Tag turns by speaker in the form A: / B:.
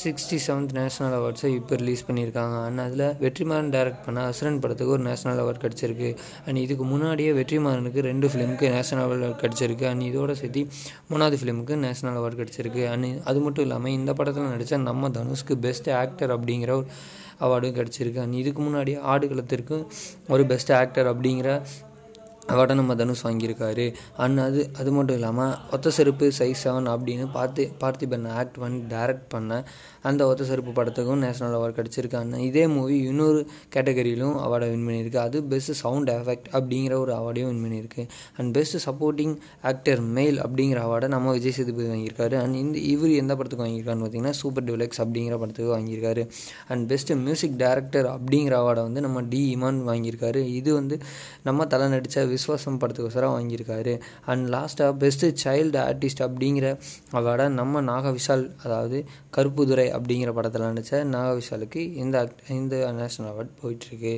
A: Sixty seventh national அவார்ட்ஸை இப்போ release பண்ணியிருக்காங்க. And அதில் வெற்றிமாறன் டைரக்ட் பண்ண அசுரன் படத்துக்கு ஒரு நேஷனல் அவார்ட் கிடச்சிருக்கு. அண்ட் இதுக்கு முன்னாடியே வெற்றிமாறனுக்கு ரெண்டு ஃபிலிமுக்கு நேஷனல் அவார்ட் கிடச்சிருக்கு. அண்ட் இதோட சேர்த்து மூணாவது ஃபிலிமுக்கு நேஷனல் அவார்ட் கிடச்சிருக்கு. அண்ட் அது மட்டும் இல்லாமல் இந்த படத்தில் நடித்த நம்ம தனுஷ்க்கு பெஸ்ட் ஆக்டர் அப்படிங்கிற ஒரு அவார்டும் கிடச்சிருக்கு. அண்ட் இதுக்கு முன்னாடி ஆடுகளத்திற்கும் ஒரு பெஸ்ட் ஆக்டர் அப்படிங்கிற அவார்டை நம்ம தனுஷ் வாங்கியிருக்காரு. அண்ட் அது அது மட்டும் இல்லாமல் ஒத்த செருப்பு சைஸ் செவன் அப்படின்னு பார்த்து பார்த்திபன் ஆக்ட் பண்ணி டைரக்ட் பண்ண அந்த ஒத்த செருப்பு படத்துக்கும் நேஷனல் அவார்டு கிடச்சிருக்கு. இதே மூவி இன்னொரு கேட்டகரியிலும் அவார்டை வின் பண்ணியிருக்கு. அது பெஸ்ட் சவுண்ட் எஃபெக்ட் அப்படிங்கிற ஒரு அவார்டையும் வின் பண்ணியிருக்கு. And best supporting actor male அப்படிங்கிற அவார்டை நம்ம விஜய் சேதுபதி வாங்கியிருக்காரு. அண்ட் இந்த இவர் எந்த படத்துக்கு வாங்கியிருக்காருன்னு பார்த்தீங்கன்னா சூப்பர் டிலக்ஸ் அப்படிங்கிற படத்துக்கு வாங்கியிருக்காரு. அண்ட் பெஸ்ட் மியூசிக் டைரக்டர் அப்படிங்கிற அவார்டை வந்து நம்ம டி இமான் வாங்கியிருக்காரு. இது வந்து நம்ம தலை நடித்த விஸ்வாசம் படத்துக்கோசரம் வாங்கியிருக்காரு அண்ட் லாஸ்ட்டாக பெஸ்ட்டு சைல்டு ஆர்டிஸ்ட் அப்படிங்கிற அவார்டை நம்ம நாக விஷால் அதாவது கருப்புதுரை அப்படிங்கிற படத்தில் நடித்த நாக விஷாலுக்கு இந்த இந்த நேஷனல் அவார்ட் போயிட்டுருக்கு.